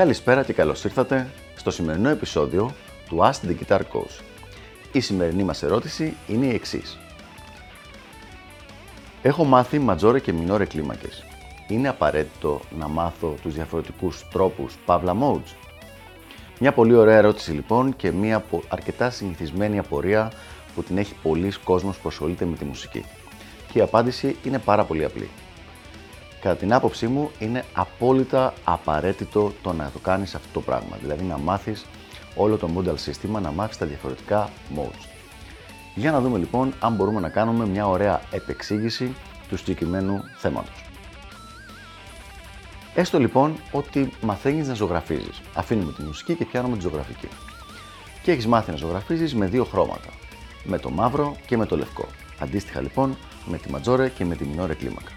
Καλησπέρα και καλώς ήρθατε στο σημερινό επεισόδιο του Ask the Guitar Coach. Η σημερινή μας ερώτηση είναι η εξής. Έχω μάθει ματζόρε και μινόρε κλίμακες. Είναι απαραίτητο να μάθω τους διαφορετικούς τρόπους παύλα modes; Μια πολύ ωραία ερώτηση λοιπόν και μια αρκετά συνηθισμένη απορία που την έχει πολλοί κόσμος που ασχολείται με τη μουσική. Και η απάντηση είναι πάρα πολύ απλή. Κατά την άποψή μου είναι απόλυτα απαραίτητο το να το κάνεις αυτό το πράγμα, δηλαδή να μάθεις όλο το modal σύστημα, να μάθεις τα διαφορετικά modes. Για να δούμε λοιπόν αν μπορούμε να κάνουμε μια ωραία επεξήγηση του συγκεκριμένου θέματος. Έστω λοιπόν ότι μαθαίνεις να ζωγραφίζεις. Αφήνουμε τη μουσική και πιάνουμε τη ζωγραφική. Και έχεις μάθει να ζωγραφίζεις με δύο χρώματα. Με το μαύρο και με το λευκό. Αντίστοιχα λοιπόν με τη ματζόρε και με τη μινόρε κλίμακα.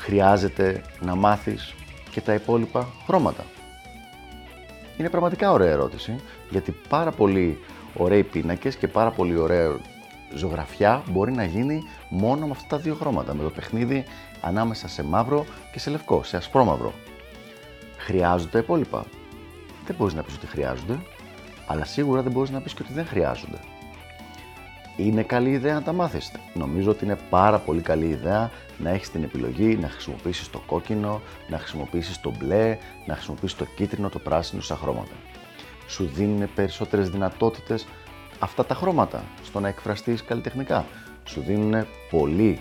Χρειάζεται να μάθεις και τα υπόλοιπα χρώματα. Είναι πραγματικά ωραία ερώτηση, γιατί πάρα πολύ ωραίοι πίνακες και πάρα πολύ ωραία ζωγραφιά μπορεί να γίνει μόνο με αυτά τα δύο χρώματα, με το παιχνίδι ανάμεσα σε μαύρο και σε λευκό, σε ασπρόμαυρο. Χρειάζονται τα υπόλοιπα. Δεν μπορείς να πεις ότι χρειάζονται, αλλά σίγουρα δεν μπορείς να πεις και ότι δεν χρειάζονται. Είναι καλή ιδέα να τα μάθεις. Νομίζω ότι είναι πάρα πολύ καλή ιδέα να έχεις την επιλογή να χρησιμοποιήσεις το κόκκινο, να χρησιμοποιήσεις το μπλε, να χρησιμοποιήσεις το κίτρινο, το πράσινο σαν χρώματα. Σου δίνουν περισσότερες δυνατότητες αυτά τα χρώματα στο να εκφραστείς καλλιτεχνικά. Σου δίνουν πολύ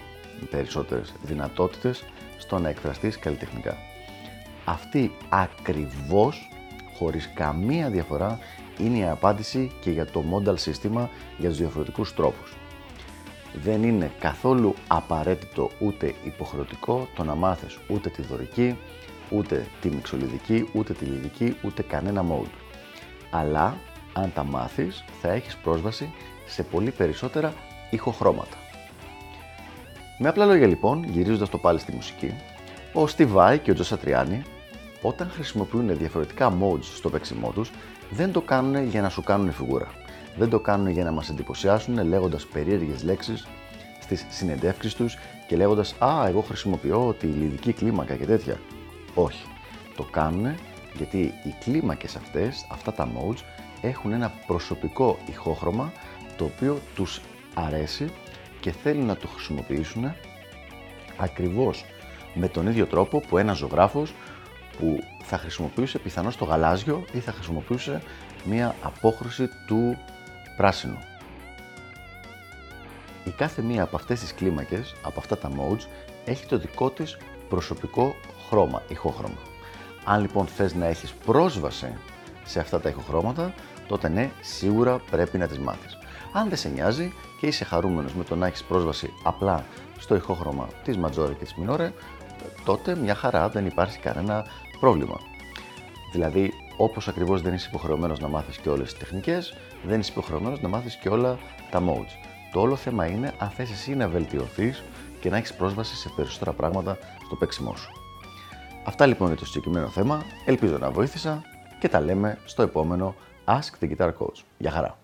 περισσότερες δυνατότητες στο να εκφραστείς καλλιτεχνικά. Αυτή ακριβώς, χωρίς καμία διαφορά, είναι η απάντηση και για το modal σύστημα για τους διαφορετικούς τρόπους. Δεν είναι καθόλου απαραίτητο ούτε υποχρεωτικό το να μάθεις ούτε τη δωρική, ούτε τη μυξολιδική, ούτε τη λιδική, ούτε κανένα mode. Αλλά αν τα μάθεις θα έχεις πρόσβαση σε πολύ περισσότερα ηχοχρώματα. Με απλά λόγια λοιπόν, γυρίζοντας το πάλι στη μουσική, ο Steve Vai και ο Τζο Σατριάνι, όταν χρησιμοποιούν διαφορετικά modes στο παίξιμό τους, δεν το κάνουν για να σου κάνουν φιγούρα. Δεν το κάνουν για να μας εντυπωσιάσουν λέγοντας περίεργες λέξεις στις συνεντεύξεις τους και λέγοντας «Α, εγώ χρησιμοποιώ τη λιδική κλίμακα και τέτοια». Όχι. Το κάνουν γιατί οι κλίμακες αυτές, αυτά τα modes, έχουν ένα προσωπικό ηχόχρωμα το οποίο τους αρέσει και θέλουν να το χρησιμοποιήσουν ακριβώς με τον ίδιο τρόπο που ένας ζωγράφος που θα χρησιμοποιούσε πιθανώς το γαλάζιο ή θα χρησιμοποιούσε μία απόχρωση του πράσινου. Η κάθε μία από αυτές τις κλίμακες, από αυτά τα modes, έχει το δικό της προσωπικό χρώμα, ηχόχρωμα. Αν λοιπόν θες να έχεις πρόσβαση σε αυτά τα ηχοχρώματα, τότε ναι, σίγουρα πρέπει να τις μάθεις. Αν δεν σε νοιάζει και είσαι χαρούμενος με το να έχεις πρόσβαση απλά στο ηχόχρωμα της Ματζόρε και της Μινόρε, τότε μια χαρά δεν υπάρχει κανένα πρόβλημα. Δηλαδή, όπως ακριβώς δεν είσαι υποχρεωμένος να μάθεις και όλες τις τεχνικές, δεν είσαι υποχρεωμένος να μάθεις και όλα τα modes. Το όλο θέμα είναι αν θες εσύ να βελτιωθείς και να έχεις πρόσβαση σε περισσότερα πράγματα στο παίξιμό σου. Αυτά λοιπόν είναι το συγκεκριμένο θέμα. Ελπίζω να βοήθησα και τα λέμε στο επόμενο Ask the Guitar Coach. Γεια χαρά!